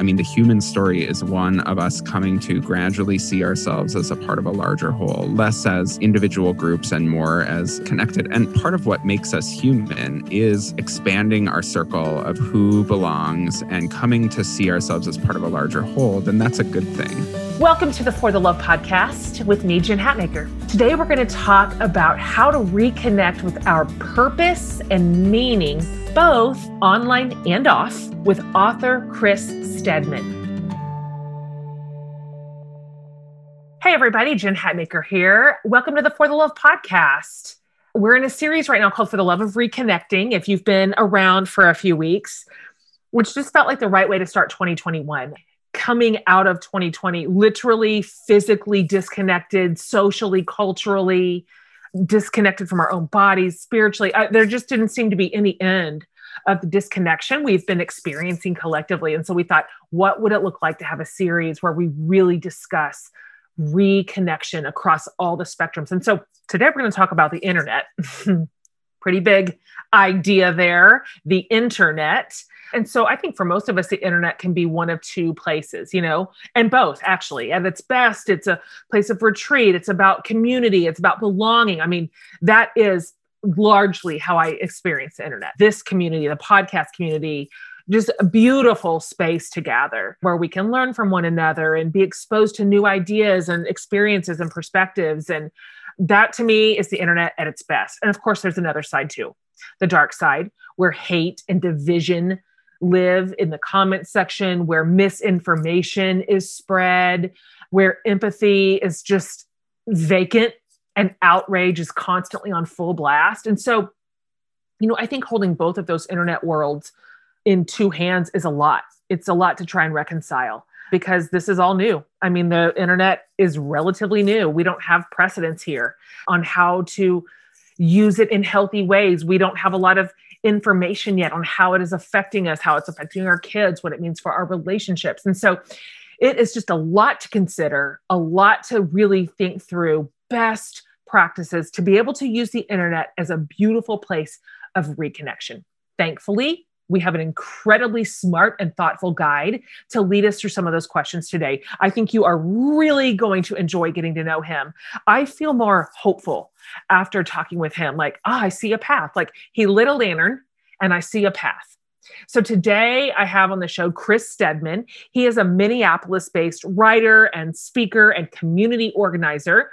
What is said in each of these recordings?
I mean, the human story is one of us coming to gradually see ourselves as a part of a larger whole, less as individual groups and more as connected. And part of what makes us human is expanding our circle of who belongs and coming to see ourselves as part of a larger whole, then that's a good thing. Welcome to the For the Love podcast with me, Jen Hatmaker. Today, we're going to talk about how to reconnect with our purpose and meaning, both online and off, with author Chris Stedman. Hey, everybody, Jen Hatmaker here. Welcome to the For the Love podcast. We're in a series right now called For the Love of Reconnecting. If you've been around for a few weeks, which just felt like the right way to start 2021 coming out of 2020 literally physically disconnected socially culturally disconnected from our own bodies spiritually I, there just didn't seem to be any end of the disconnection we've been experiencing collectively. And so we thought what would it look like to have a series where we really discuss reconnection across all the spectrums? And so today we're going to talk about the internet. Pretty big idea there. The internet and so I think for most of us, the internet can be one of two places, you know, and both actually. At its best, it's a place of retreat, it's about community, it's about belonging. I mean, that is largely how I experience the internet. This community, the podcast community, just a beautiful space to gather where we can learn from one another and be exposed to new ideas and experiences and perspectives. And that to me is the internet at its best. And of course, there's another side too the dark side where hate and division live in the comment section where misinformation is spread, where empathy is just vacant and outrage is constantly on full blast. And so, you know, I think holding both of those internet worlds in two hands is a lot. It's a lot to try and reconcile because this is all new. I mean, the internet is relatively new. We don't have precedence here on how to use it in healthy ways. We don't have a lot of information yet on how it is affecting us, how it's affecting our kids, what it means for our relationships. And so it is just a lot to consider, a lot to really think through best practices to be able to use the internet as a beautiful place of reconnection. Thankfully, we have an incredibly smart and thoughtful guide to lead us through some of those questions today. I think you are really going to enjoy getting to know him. I feel more hopeful after talking with him. Like, ah, oh, I see a path. Like he lit a lantern and I see a path. So today I have on the show Chris Stedman. He is a Minneapolis based writer and speaker and community organizer.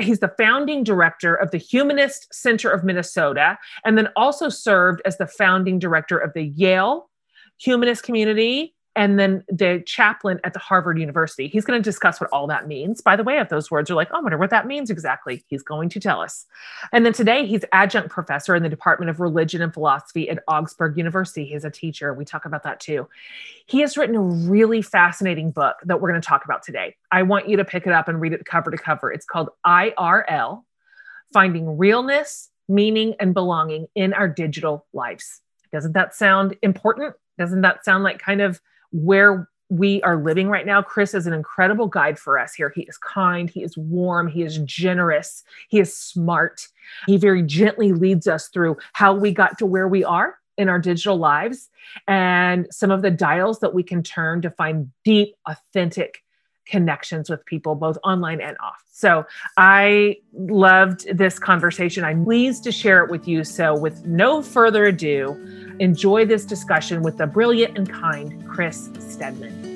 He's the founding director of the Humanist Center of Minnesota, and then also served as the founding director of the Yale Humanist Community and then the chaplain at the Harvard University. He's going to discuss what all that means. By the way, if those words are like, oh, I wonder what that means exactly, he's going to tell us. And then today, he's adjunct professor in the Department of Religion and Philosophy at Augsburg University. He's a teacher. We talk about that too. He has written a really fascinating book that we're going to talk about today. I want you to pick it up and read it cover to cover. It's called IRL Finding Realness, Meaning, and Belonging in Our Digital Lives. Doesn't that sound important? Doesn't that sound like kind of where we are living right now, Chris is an incredible guide for us here. He is kind, he is warm, he is generous, he is smart. He very gently leads us through how we got to where we are in our digital lives and some of the dials that we can turn to find deep, authentic connections with people, both online and off. So I loved this conversation. I'm pleased to share it with you. So, with no further ado, Enjoy this discussion with the brilliant and kind Chris Stedman.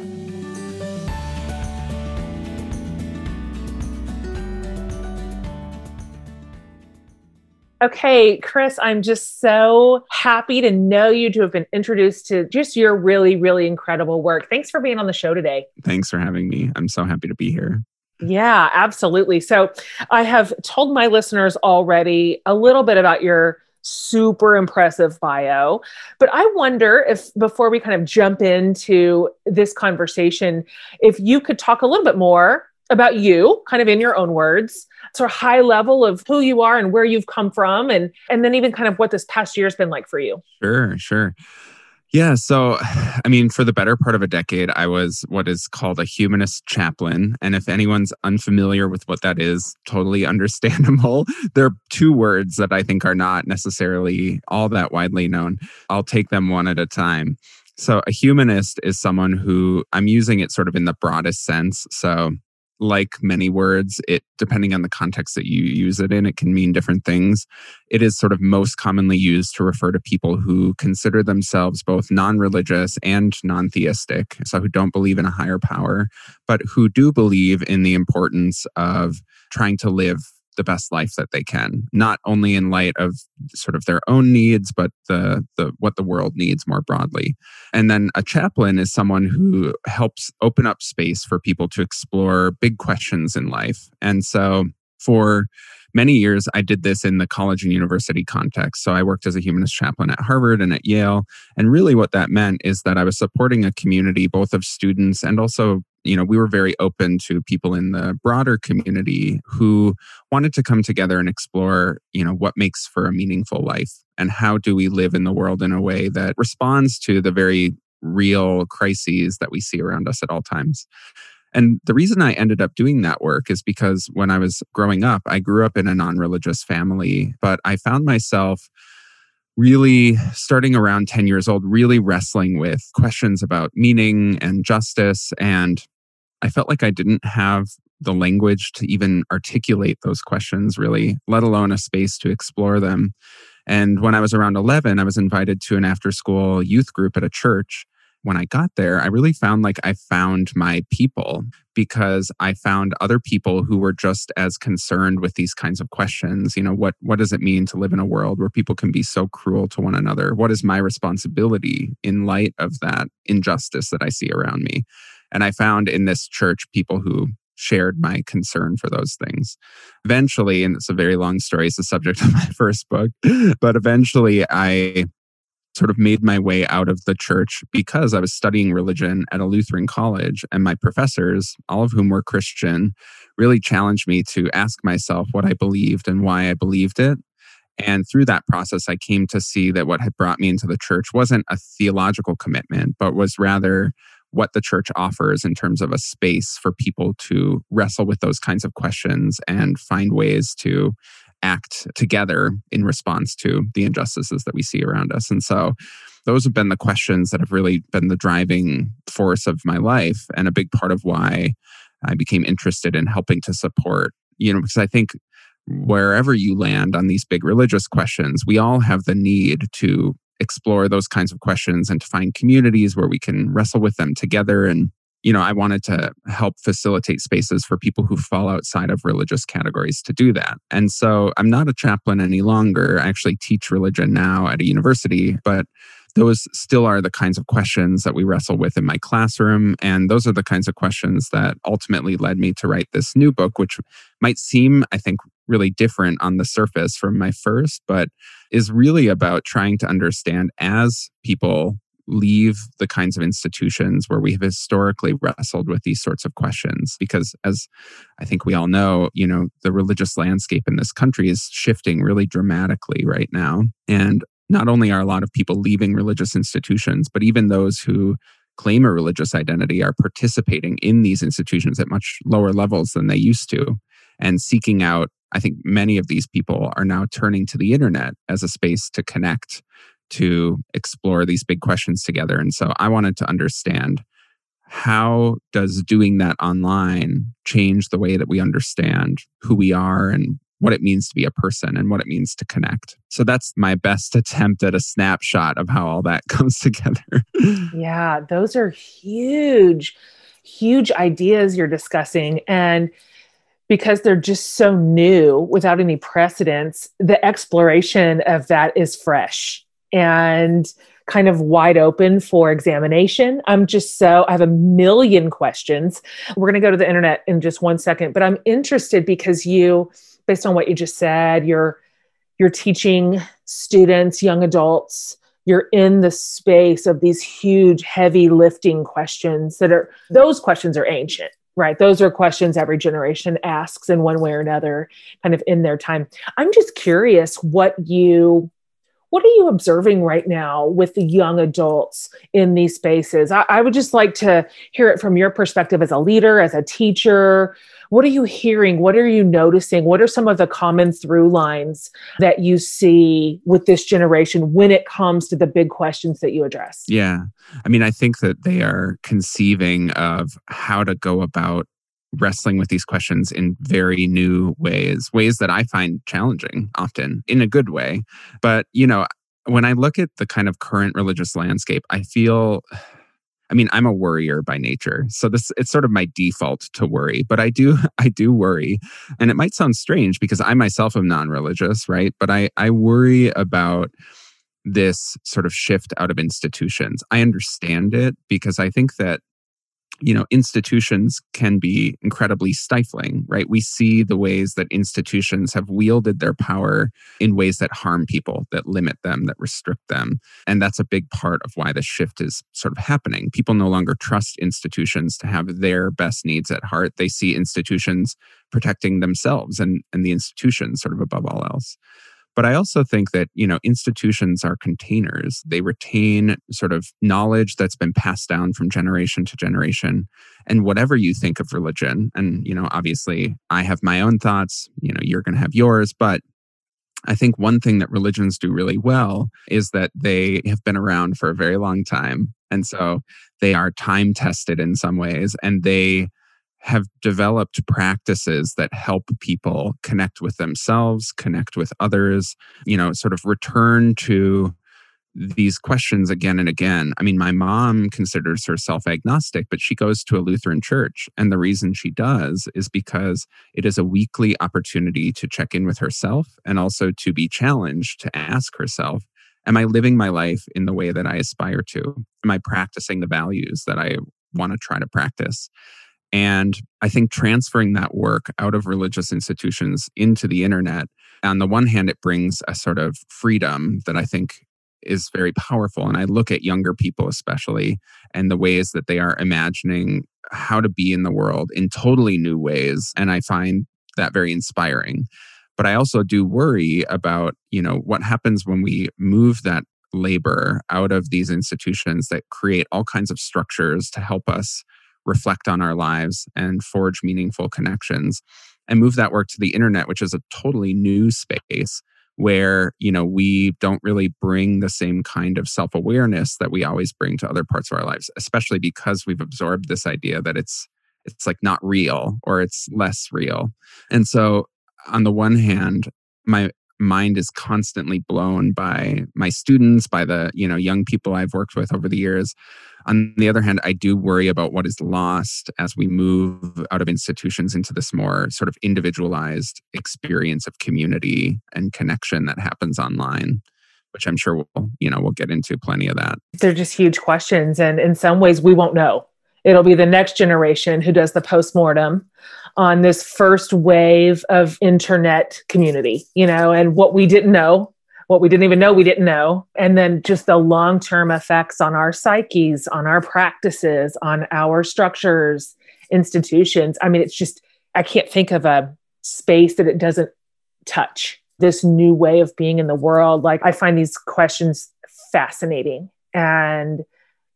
Okay, Chris, I'm just so happy to know you, to have been introduced to just your really, really incredible work. Thanks for being on the show today. Thanks for having me. I'm so happy to be here. Yeah, absolutely. So, I have told my listeners already a little bit about your super impressive bio. But I wonder if, before we kind of jump into this conversation, if you could talk a little bit more about you, kind of in your own words, sort of high level of who you are and where you've come from, and and then even kind of what this past year has been like for you. Sure, sure. Yeah. So, I mean, for the better part of a decade, I was what is called a humanist chaplain. And if anyone's unfamiliar with what that is, totally understandable. there are two words that I think are not necessarily all that widely known. I'll take them one at a time. So, a humanist is someone who I'm using it sort of in the broadest sense. So, like many words, it depending on the context that you use it in, it can mean different things. It is sort of most commonly used to refer to people who consider themselves both non-religious and non-theistic, so who don't believe in a higher power, but who do believe in the importance of trying to live the best life that they can, not only in light of sort of their own needs, but the, the what the world needs more broadly. And then a chaplain is someone who helps open up space for people to explore big questions in life. And so for many years i did this in the college and university context so i worked as a humanist chaplain at harvard and at yale and really what that meant is that i was supporting a community both of students and also you know, we were very open to people in the broader community who wanted to come together and explore, you know, what makes for a meaningful life and how do we live in the world in a way that responds to the very real crises that we see around us at all times. And the reason I ended up doing that work is because when I was growing up, I grew up in a non religious family, but I found myself really starting around 10 years old, really wrestling with questions about meaning and justice and I felt like I didn't have the language to even articulate those questions, really, let alone a space to explore them. And when I was around 11, I was invited to an after school youth group at a church. When I got there, I really found like I found my people because I found other people who were just as concerned with these kinds of questions. You know, what what does it mean to live in a world where people can be so cruel to one another? What is my responsibility in light of that injustice that I see around me? And I found in this church people who shared my concern for those things. Eventually, and it's a very long story, it's the subject of my first book, but eventually I sort of made my way out of the church because I was studying religion at a Lutheran college. And my professors, all of whom were Christian, really challenged me to ask myself what I believed and why I believed it. And through that process, I came to see that what had brought me into the church wasn't a theological commitment, but was rather what the church offers in terms of a space for people to wrestle with those kinds of questions and find ways to act together in response to the injustices that we see around us. And so those have been the questions that have really been the driving force of my life and a big part of why I became interested in helping to support, you know, because I think wherever you land on these big religious questions, we all have the need to explore those kinds of questions and to find communities where we can wrestle with them together and you know i wanted to help facilitate spaces for people who fall outside of religious categories to do that and so i'm not a chaplain any longer i actually teach religion now at a university but those still are the kinds of questions that we wrestle with in my classroom. And those are the kinds of questions that ultimately led me to write this new book, which might seem, I think, really different on the surface from my first, but is really about trying to understand as people leave the kinds of institutions where we have historically wrestled with these sorts of questions? Because as i think we all know you know the religious landscape in this country is shifting really dramatically right now. And not only are a lot of people leaving religious institutions but even those who claim a religious identity are participating in these institutions at much lower levels than they used to. And seeking out I think many of these people are now turning to the internet as a space to connect, to explore these big questions together. And so I wanted to understand how does doing that online change the way that we understand who we are and what it means to be a person and what it means to connect. So that's my best attempt at a snapshot of how all that comes together. yeah, those are huge, huge ideas you're discussing. And because they're just so new without any precedence, the exploration of that is fresh and kind of wide open for examination. I'm just so, I have a million questions. We're going to go to the internet in just one second, but I'm interested because you, based on what you just said, you're you're teaching students, young adults, you're in the space of these huge heavy lifting questions that are those questions are ancient Right. Those are questions every generation asks in one way or another, kind of in their time. I'm just curious what you what are you observing right now with the young adults in these spaces? I, I, would just like to hear it from your perspective as a leader, as a teacher. What are you hearing? What are you noticing? What are some of the common through lines that you see with this generation when it comes to the big questions that you address? Yeah. I mean, I think that they are conceiving of how to go about wrestling with these questions in very new ways, ways that I find challenging often in a good way. But, you know, when I look at the kind of current religious landscape, I feel I mean, I'm a worrier by nature. So this it's sort of my default to worry, but I do I do worry. And it might sound strange because I myself am non-religious, right? But I I worry about this sort of shift out of institutions. I understand it because I think that you know institutions can be incredibly stifling right? We see the ways that institutions have wielded their power in ways that harm people that limit them that restrict them. And that's a big part of why the shift is sort of happening. People no longer trust institutions to have their best needs at heart. They see institutions protecting themselves and and the institutions sort of above all else but I also think that, you know, institutions are containers. They retain sort of knowledge that's been passed down from generation to generation. And whatever you think of religion, and, you know, obviously I have my own thoughts, you know, you're going to have yours, but I think one thing that religions do really well is that they have been around for a very long time. And so they are time tested in some ways and they have developed practices that help people connect with themselves, connect with others, you know, sort of return to these questions again and again. I mean, my mom considers herself agnostic, but she goes to a Lutheran church. And the reason she does is because it is a weekly opportunity to check in with herself and also to be challenged to ask herself, Am I living my life in the way that I aspire to? Am I practicing the values that I want to try to practice? And I think transferring that work out of religious institutions into the internet, on the one hand, it brings a sort of freedom that I think is very powerful. And I look at younger people, especially, and the ways that they are imagining how to be in the world in totally new ways. And I find that very inspiring. But I also do worry about, you know, what happens when we move that labor out of these institutions that create all kinds of structures to help us reflect on our lives and forge meaningful connections and move that work to the internet which is a totally new space where you know we don't really bring the same kind of self-awareness that we always bring to other parts of our lives especially because we've absorbed this idea that it's it's like not real or it's less real. And so on the one hand my mind is constantly blown by my students by the you know young people i've worked with over the years. On the other hand i do worry about what is lost as we move out of institutions into this more sort of individualized experience of community and connection that happens online which i'm sure we'll you know we'll get into plenty of that. They're just huge questions and in some ways we won't know it'll be the next generation who does the postmortem on this first wave of internet community, you know, and what we didn't know, what we didn't even know we didn't know, and then just the long term effects on our psyches, on our practices, on our structures, institutions. I mean, it's just, I can't think of a space that it doesn't touch this new way of being in the world. Like, I find these questions fascinating and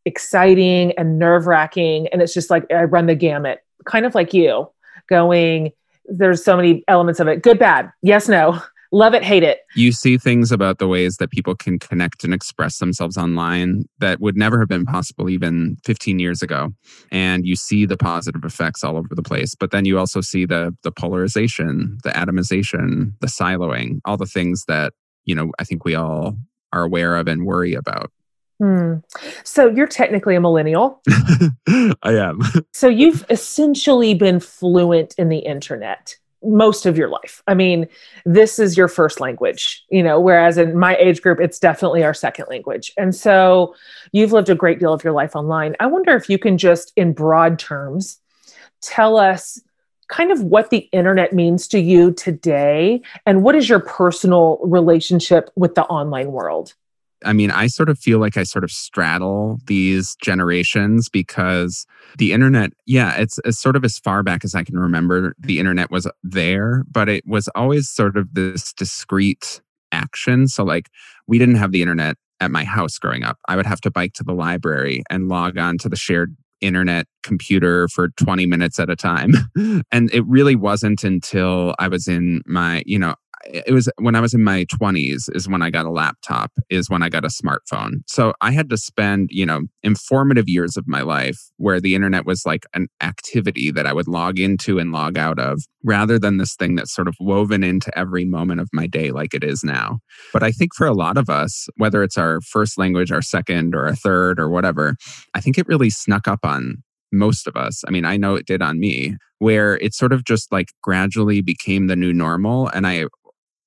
exciting and nerve wracking. And it's just like I run the gamut, kind of like you going, there's so many elements of it good, bad, yes, no, love it, hate it. You see things about the ways that people can connect and express themselves online that would never have been possible even 15 years ago. And you see the positive effects all over the place. But then you also see the the polarization, the atomization, the siloing, all the things that, you know, I think we all are aware of and worry about. Hmm. So you're technically a millennial. I am. so you've essentially been fluent in the internet most of your life. I mean, this is your first language, you know, whereas in my age group, it's definitely our second language. And so you've lived a great deal of your life online. I wonder if you can just, in broad terms, tell us kind of what the internet means to you today and what is your personal relationship with the online world? I mean, I sort of feel like I sort of straddle these generations because the internet, yeah, it's, sort of as far back as I can remember, the internet was there, but it was always sort of this discrete action. So, like, we didn't have the internet at my house growing up. I would have to bike to the library and log on to the shared internet computer for 20 minutes at a time. and it really wasn't until I was in my, you know, it was when I was in my 20s is when I got a laptop, is when I got a smartphone. So I had to spend, you know, informative years of my life where the internet was like an activity that I would log into and log out of rather than this thing that's sort of woven into every moment of my day like it is now. But I think for a lot of us, whether it's our first language, our second, or a third, or whatever, I think it really snuck up on most of us. I mean, I know it did on me, where it sort of just like gradually became the new normal. And I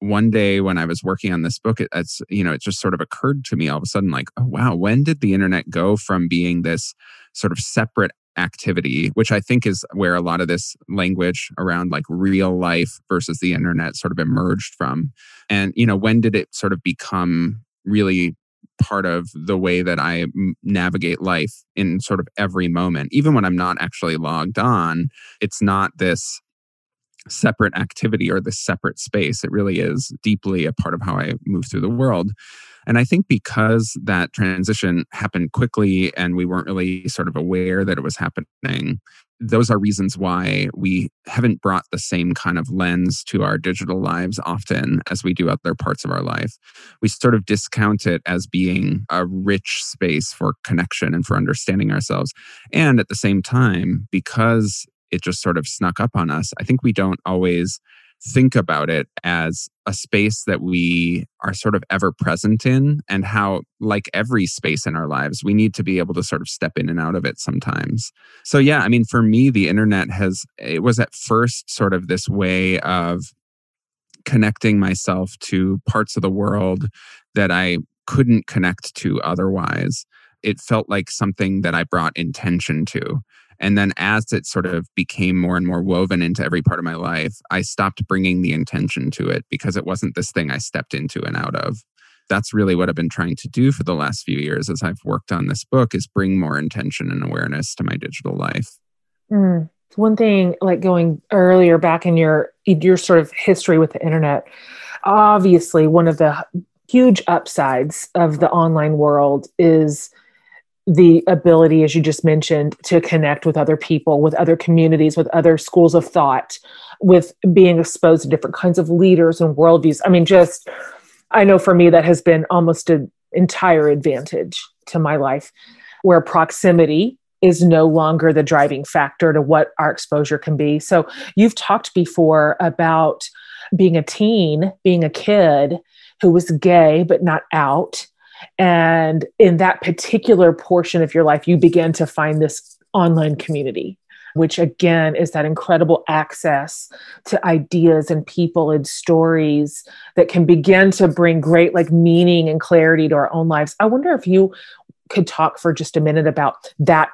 one day when I was working on this book, it, it's you know it just sort of occurred to me all of a sudden like, oh wow, when did the internet go from being this sort of separate activity, which I think is where a lot of this language around like real life versus the internet sort of emerged from, and you know when did it sort of become really part of the way that I navigate life in sort of every moment, even when I'm not actually logged on. It's not this separate activity or this separate space. It really is deeply a part of how I move through the world. And I think because that transition happened quickly and we weren't really sort of aware that it was happening, those are reasons why we haven't brought the same kind of lens to our digital lives often as we do other parts of our life. We sort of discount it as being a rich space for connection and for understanding ourselves. And at the same time, because it just sort of snuck up on us. I think we don't always think about it as a space that we are sort of ever present in, and how, like every space in our lives, we need to be able to sort of step in and out of it sometimes. So, yeah, I mean, for me, the internet has, it was at first sort of this way of connecting myself to parts of the world that I couldn't connect to otherwise. It felt like something that I brought intention to. And then as it sort of became more and more woven into every part of my life, I stopped bringing the intention to it because it wasn't this thing I stepped into and out of. That's really what I've been trying to do for the last few years as I've worked on this book is bring more intention and awareness to my digital life. Mm. One thing like going earlier back in your your sort of history with the internet, obviously one of the huge upsides of the online world is the ability, as you just mentioned, to connect with other people, with other communities, with other schools of thought, with being exposed to different kinds of leaders and worldviews. I mean, just, I know for me, that has been almost an entire advantage to my life, where proximity is no longer the driving factor to what our exposure can be. So, you've talked before about being a teen, being a kid who was gay but not out and in that particular portion of your life, you begin to find this online community, which again is that incredible access to ideas and people and stories that can begin to bring great like meaning and clarity to our own lives. I wonder if you could talk for just a minute about that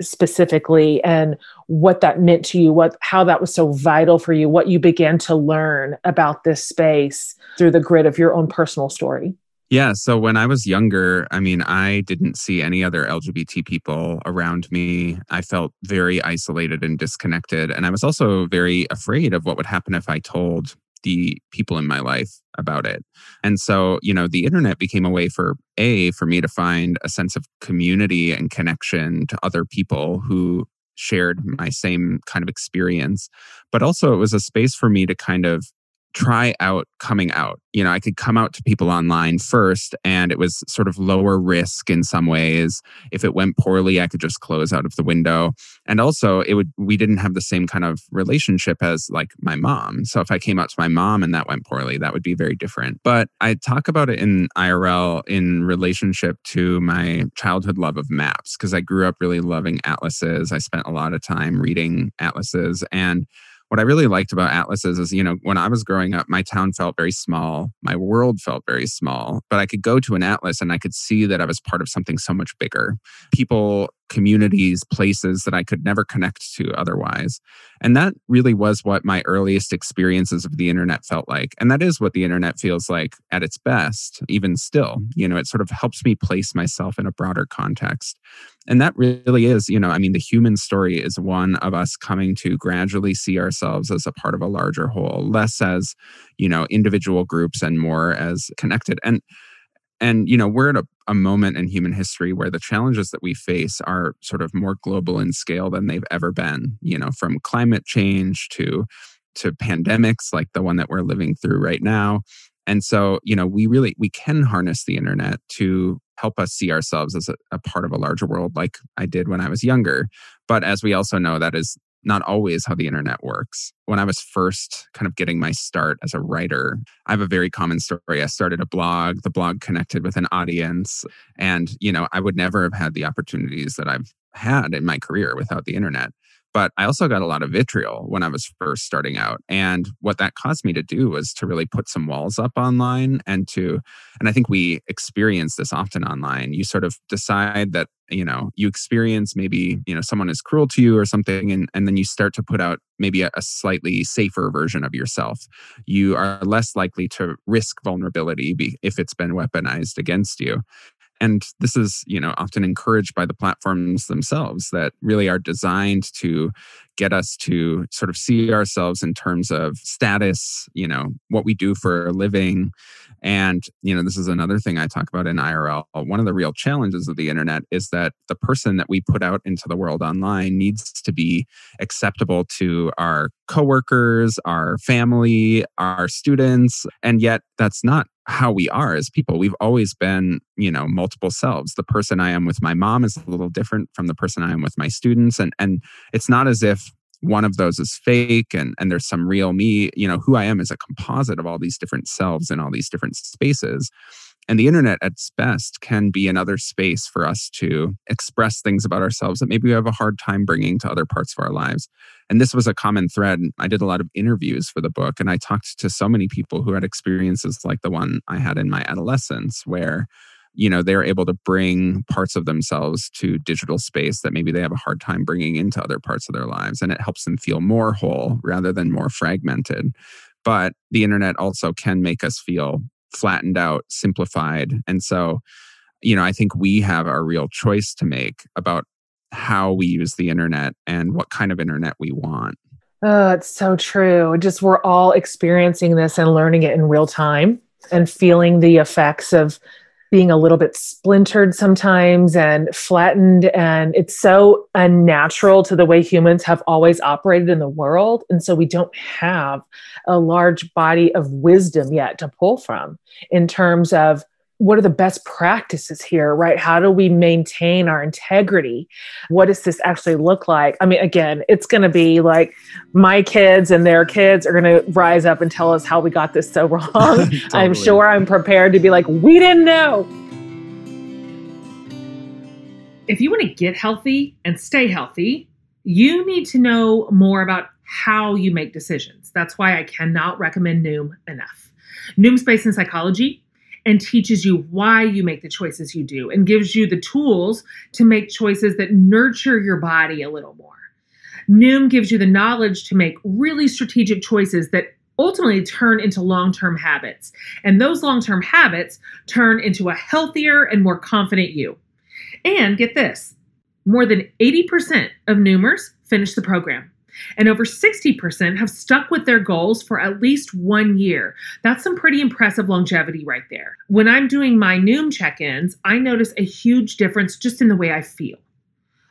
specifically and what that meant to you what how that was so vital for you what you began to learn about this space through the grid of your own personal story yeah. So when I was younger, I mean, I didn't see any other LGBT people around me. I felt very isolated and disconnected. And I was also very afraid of what would happen if I told the people in my life about it. And so, you know, the internet became a way for A, for me to find a sense of community and connection to other people who shared my same kind of experience. But also, it was a space for me to kind of try out coming out. You know, I could come out to people online first, and it was sort of lower risk in some ways. If it went poorly, I could just close out of the window. And also, it would we didn't have the same kind of relationship as like my mom. So if I came out to my mom and that went poorly, that would be very different. But I talk about it in IRL in relationship to my childhood love of maps because I grew up really loving atlases. I spent a lot of time reading atlases and what I really liked about atlases is, you know, when I was growing up, my town felt very small. My world felt very small, but I could go to an atlas and I could see that I was part of something so much bigger. People communities, places that I could never connect to otherwise. And that really was what my earliest experiences of the internet felt like. And that is what the internet feels like at its best, even still. You know, it sort of helps me place myself in a broader context. And that really is, you know, I mean, the human story is one of us coming to gradually see ourselves as a part of a larger whole, less as, you know, individual groups and more as connected. And and you know we're at a, a moment in human history where the challenges that we face are sort of more global in scale than they've ever been you know from climate change to to pandemics like the one that we're living through right now. And so you know we really we can harness the internet to help us see ourselves as a, a part of a larger world like i did when i was younger. But as we also know that is not always how the internet works. When I was first kind of getting my start as a writer, I have a very common story. I started a blog, the blog connected with an audience. And, you know, I would never have had the opportunities that I've had in my career without the internet. But I also got a lot of vitriol when I was first starting out. And what that caused me to do was to really put some walls up online and to, and I think we experience this often online. You sort of decide that, you know, you experience maybe, you know, someone is cruel to you or something, and, and then you start to put out maybe a, a slightly safer version of yourself. You are less likely to risk vulnerability if it's been weaponized against you and this is you know often encouraged by the platforms themselves that really are designed to get us to sort of see ourselves in terms of status you know what we do for a living. And you know this is another thing i talk about in irl one of the real challenges of the internet is that the person that we put out into the world online needs to be acceptable to our coworkers our family our students and yet that's not how we are as people. We've always been, you know, multiple selves. The person I am with my mom is a little different from the person I am with my students. And and it's not as if one of those is fake and and there's some real me. You know, who I am is a composite of all these different selves in all these different spaces. And the internet, at its best, can be another space for us to express things about ourselves that maybe we have a hard time bringing to other parts of our lives. And this was a common thread. I did a lot of interviews for the book, and I talked to so many people who had experiences like the one I had in my adolescence, where you know they're able to bring parts of themselves to digital space that maybe they have a hard time bringing into other parts of their lives and it helps them feel more whole rather than more fragmented but the internet also can make us feel flattened out, simplified. And so, you know, I think we have a real choice to make about how we use the internet and what kind of internet we want. Oh, it's so true. Just we're all experiencing this and learning it in real time and feeling the effects of being a little bit splintered sometimes and flattened. And it's so unnatural to the way humans have always operated in the world. And so we don't have a large body of wisdom yet to pull from in terms of what are the best practices here, right? How do we maintain our integrity? What does this actually look like? I mean, again, it's going to be like my kids and their kids are going to rise up and tell us how we got this so wrong. totally. I'm sure I'm prepared to be like, we didn't know. If you want to get healthy and stay healthy, you need to know more about how you make decisions. That's why I cannot recommend Noom enough. Noom's based in psychology and teaches you why you make the choices you do and gives you the tools to make choices that nurture your body a little more. Noom gives you the knowledge to make really strategic choices that ultimately turn into long term habits. And those long term habits turn into a healthier and more confident you. And get this more than 80% of Noomers finish the program and over 60% have stuck with their goals for at least one year. That's some pretty impressive longevity right there. When I'm doing my Noom check ins, I notice a huge difference just in the way I feel.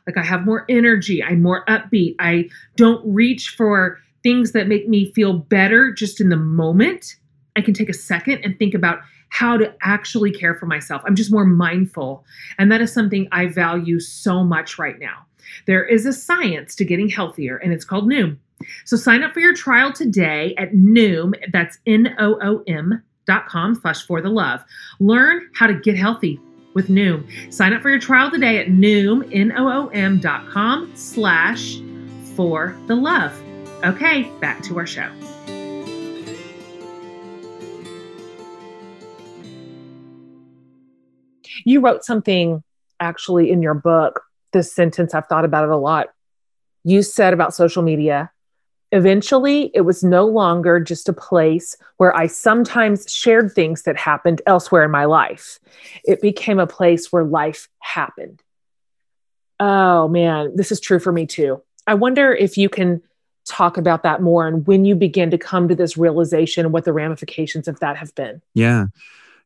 Like I have more energy, I'm more upbeat, I don't reach for things that make me feel better just in the moment. I can take a second and think about how to actually care for myself. I'm just more mindful. And that is something I value so much right now. There is a science to getting healthier, and it's called Noom. So sign up for your trial today at Noom. That's N-O-O-M dot com slash for the love. Learn how to get healthy with Noom. Sign up for your trial today at Noom, N-O-O-M dot com slash for the love. Okay, back to our show. You wrote something actually in your book this sentence. I've thought about it a lot. You said about social media, eventually it was no longer just a place where I sometimes shared things that happened elsewhere in my life. It became a place where life happened. Oh man, this is true for me too. I wonder if you can talk about that more and when you begin to come to this realization what the ramifications of that have been. Yeah.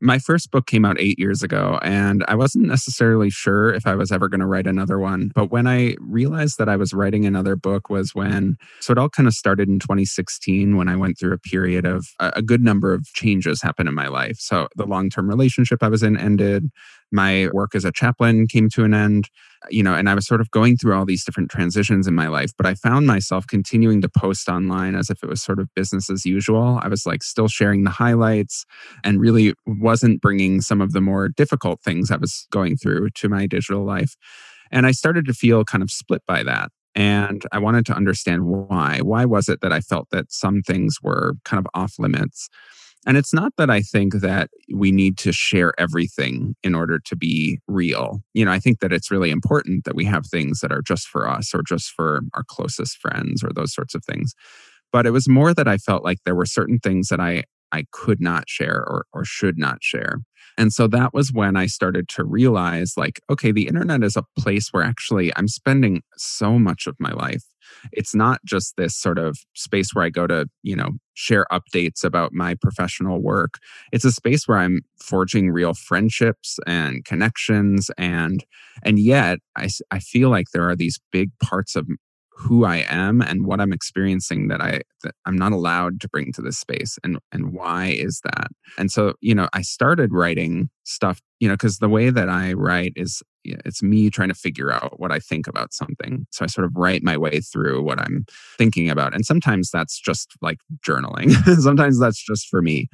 My first book came out eight years ago, and I wasn't necessarily sure if I was ever going to write another one. But when I realized that I was writing another book, was when, so it all kind of started in 2016 when I went through a period of a good number of changes happened in my life. So the long term relationship I was in ended, my work as a chaplain came to an end you know, and I was sort of going through all these different transitions in my life, but I found myself continuing to post online as if it was sort of business as usual. I was like still sharing the highlights and really wasn't bringing some of the more difficult things I was going through to my digital life. And I started to feel kind of split by that. And I wanted to understand why. Why was it that I felt that some things were kind of off limits? And it's not that I think that we need to share everything in order to be real. You know, I think that it's really important that we have things that are just for us or just for our closest friends or those sorts of things. But it was more that I felt like there were certain things that I I could not share or, or should not share. And so that was when I started to realize like, okay, the internet is a place where actually I'm spending so much of my life. It's not just this sort of space where I go to, you know, share updates about my professional work. It's a space where I'm forging real friendships and connections and and yet I I feel like there are these big parts of who I am and what I'm experiencing that I that I'm not allowed to bring to this space and and why is that? And so, you know, I started writing stuff, you know, cuz the way that I write is it's me trying to figure out what I think about something. So I sort of write my way through what I'm thinking about. And sometimes that's just like journaling. sometimes that's just for me.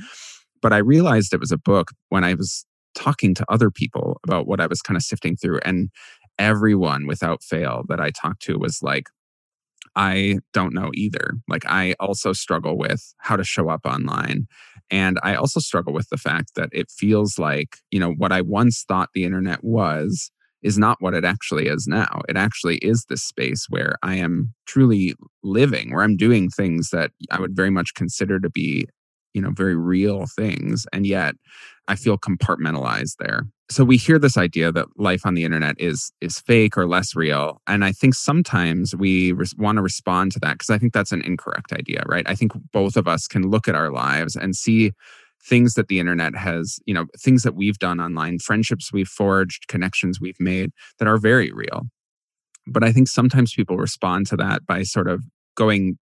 But I realized it was a book when I was talking to other people about what I was kind of sifting through and everyone without fail that I talked to was like I don't know either. Like, I also struggle with how to show up online. And I also struggle with the fact that it feels like, you know, what I once thought the internet was is not what it actually is now. It actually is this space where I am truly living, where I'm doing things that I would very much consider to be, you know, very real things. And yet I feel compartmentalized there so we hear this idea that life on the internet is is fake or less real and i think sometimes we res- want to respond to that because i think that's an incorrect idea right i think both of us can look at our lives and see things that the internet has you know things that we've done online friendships we've forged connections we've made that are very real but i think sometimes people respond to that by sort of going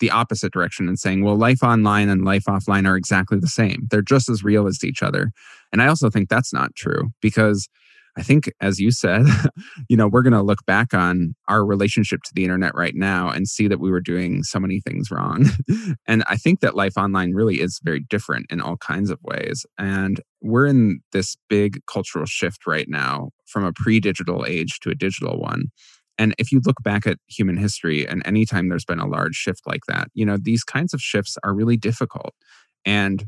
the opposite direction and saying, well, life online and life offline are exactly the same. They're just as real as each other. And I also think that's not true because I think, as you said, you know, we're going to look back on our relationship to the internet right now and see that we were doing so many things wrong. and I think that life online really is very different in all kinds of ways. And we're in this big cultural shift right now from a pre digital age to a digital one. And if you look back at human history and anytime there's been a large shift like that, you know, these kinds of shifts are really difficult. And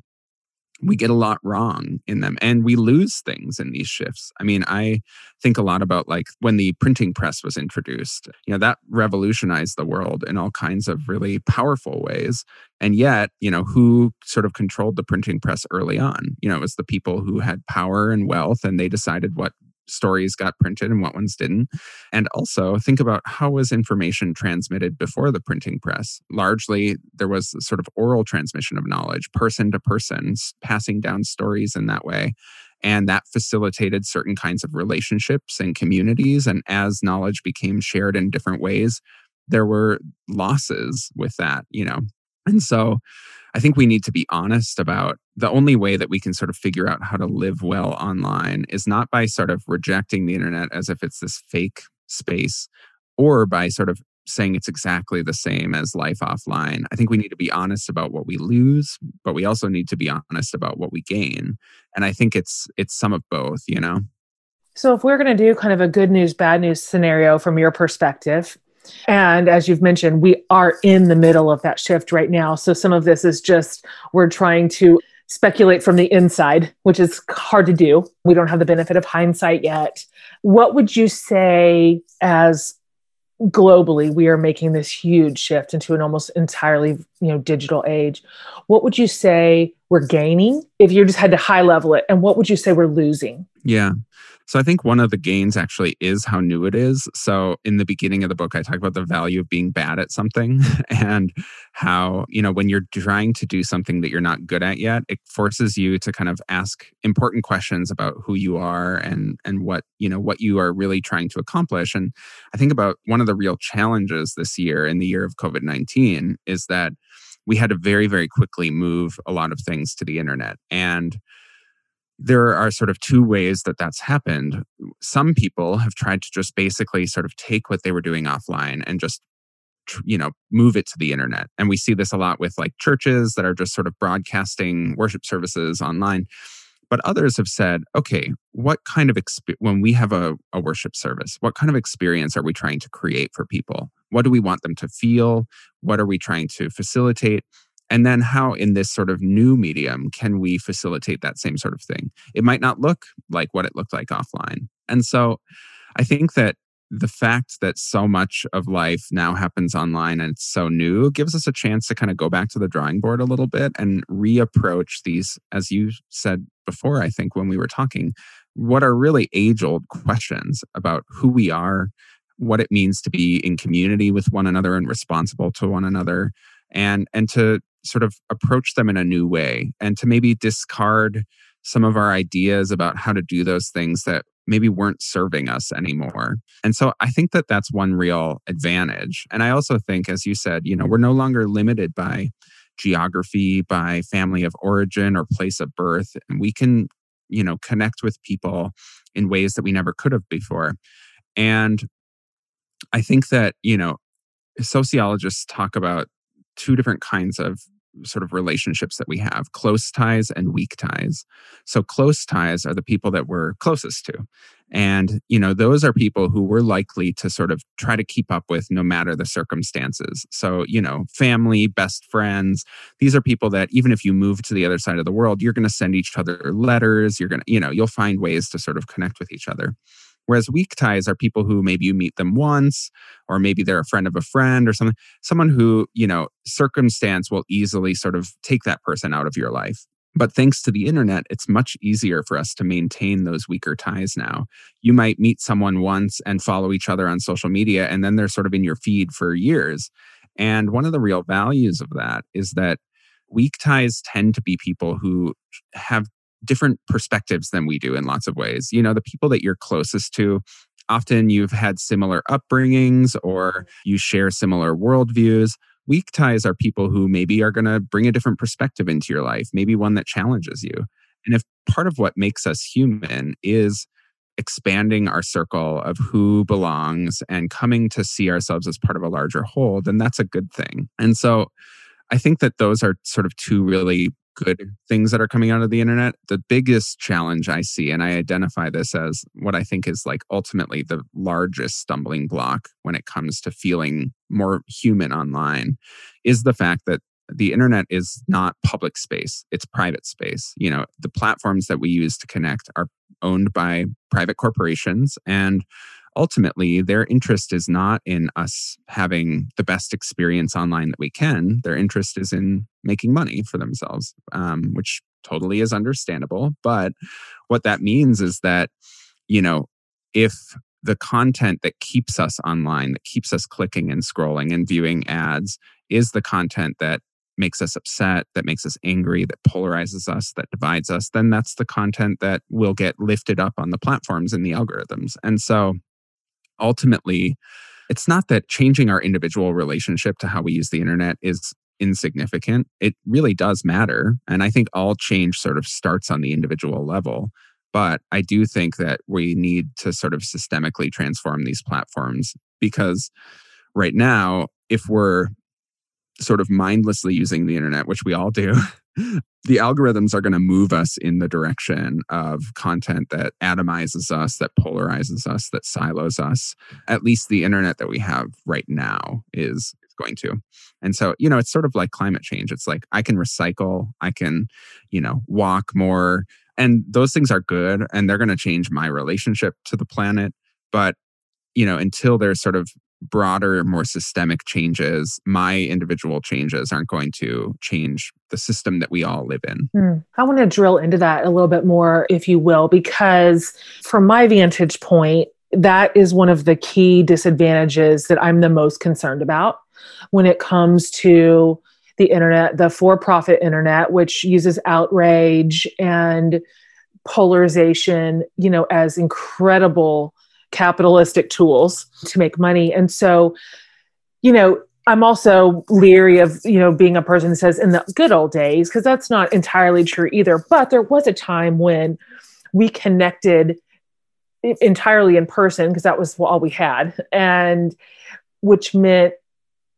we get a lot wrong in them and we lose things in these shifts. I mean, I think a lot about like when the printing press was introduced, you know, that revolutionized the world in all kinds of really powerful ways. And yet, you know, who sort of controlled the printing press early on? You know, it was the people who had power and wealth and they decided what stories got printed and what ones didn't. And also think about how was information transmitted before the printing press? Largely, there was sort of oral transmission of knowledge, person to person, passing down stories in that way. And that facilitated certain kinds of relationships and communities. And as knowledge became shared in different ways, there were losses with that, you know. And so I think we need to be honest about the only way that we can sort of figure out how to live well online is not by sort of rejecting the internet as if it's this fake space or by sort of saying it's exactly the same as life offline. I think we need to be honest about what we lose, but we also need to be honest about what we gain. And I think it's it's some of both, you know. So if we're going to do kind of a good news bad news scenario from your perspective, and as you've mentioned, we are in the middle of that shift right now. So some of this is just we're trying to speculate from the inside, which is hard to do. We don't have the benefit of hindsight yet. What would you say as globally we are making this huge shift into an almost entirely you know digital age what would you say we're gaining if you just had to high level it and what would you say we're losing yeah so I think one of the gains actually is how new it is. So in the beginning of the book, I talk about the value of being bad at something and how, you know, when you're trying to do something that you're not good at yet, it forces you to kind of ask important questions about who you are and and what, you know, what you are really trying to accomplish. And I think about one of the real challenges this year in the year of COVID-19 is that we had to very, very quickly move a lot of things to the internet. And there are sort of two ways that that's happened. Some people have tried to just basically sort of take what they were doing offline and just you know move it to the internet. And we see this a lot with like churches that are just sort of broadcasting worship services online. But others have said okay what kind of exp- when we have a, a worship service what kind of experience are we trying to create for people? What do we want them to feel? What are we trying to facilitate and then how in this sort of new medium can we facilitate that same sort of thing? It might not look like what it looked like offline. And so i think that the fact that so much of life now happens online and it's so new gives us a chance to kind of go back to the drawing board a little bit and reapproach these as you said before i think when we were talking what are really age old questions about who we are what it means to be in community with one another and responsible to one another and and to sort of approach them in a new way and to maybe discard some of our ideas about how to do those things that maybe weren't serving us anymore. And so I think that that's one real advantage. And I also think, as you said, you know, we're no longer limited by geography, by family of origin or place of birth. And we can, you know, connect with people in ways that we never could have before. And I think that, you know, sociologists talk about two different kinds of sort of relationships that we have close ties and weak ties. So, close ties are the people that we're closest to. And, you know, those are people who we're likely to sort of try to keep up with no matter the circumstances. So, you know, family, best friends, these are people that even if you move to the other side of the world, you're going to send each other letters. You're going to, you know, you'll find ways to sort of connect with each other. Whereas weak ties are people who maybe you meet them once, or maybe they're a friend of a friend or something, someone who, you know, circumstance will easily sort of take that person out of your life. But thanks to the internet, it's much easier for us to maintain those weaker ties now. You might meet someone once and follow each other on social media, and then they're sort of in your feed for years. And one of the real values of that is that weak ties tend to be people who have different perspectives than we do in lots of ways. You know, the people that you're closest to, often you've had similar upbringings or mm-hmm. you share similar worldviews. Weak ties are people who maybe are going to bring a different perspective into your life, maybe one that challenges you. And if part of what makes us human is expanding our circle of who belongs and coming to see ourselves as part of a larger whole, then that's a good thing. And so I think that those are sort of two really good things that are coming out of the internet. The biggest challenge I see, and I identify this as what I think is like ultimately the largest stumbling block when it comes to feeling more human online, is the fact that the internet is not public space, it's private space. You know, the platforms that we use to connect are owned by private corporations and ultimately their interest is not in us having the best experience online that we can their interest is in making money for themselves um, which totally is understandable but what that means is that you know if the content that keeps us online that keeps us clicking and scrolling and viewing ads is the content that makes us upset, that makes us angry, that polarizes us, that divides us, then that's the content that will get lifted up on the platforms and the algorithms. And so ultimately, it's not that changing our individual relationship to how we use the internet is insignificant. It really does matter. And I think all change sort of starts on the individual level. But I do think that we need to sort of systemically transform these platforms because right now, if we're sort of mindlessly using the internet, which we all do, the algorithms are going to move us in the direction of content that atomizes us, that polarizes us, that silos us. At least the internet that we have right now is going to. And so, you know, it's sort of like climate change. It's like I can recycle, I can, you know, walk more. And those things are good and they're going to change my relationship to the planet. But, you know, until there's sort of broader, more systemic changes, my individual changes aren't going to change the system that we all live in. Mm. I want to drill into that a little bit more, if you will, because from my vantage point, that is one of the key disadvantages that I'm the most concerned about when it comes to the internet, the for profit internet, which uses outrage and polarization, you know, as incredible capitalistic tools to make money. And so, you know, I'm also leery of, you know, being a person that says in the good old days, because that's not entirely true either. But there was a time when we connected entirely in person because that was all we had. And which meant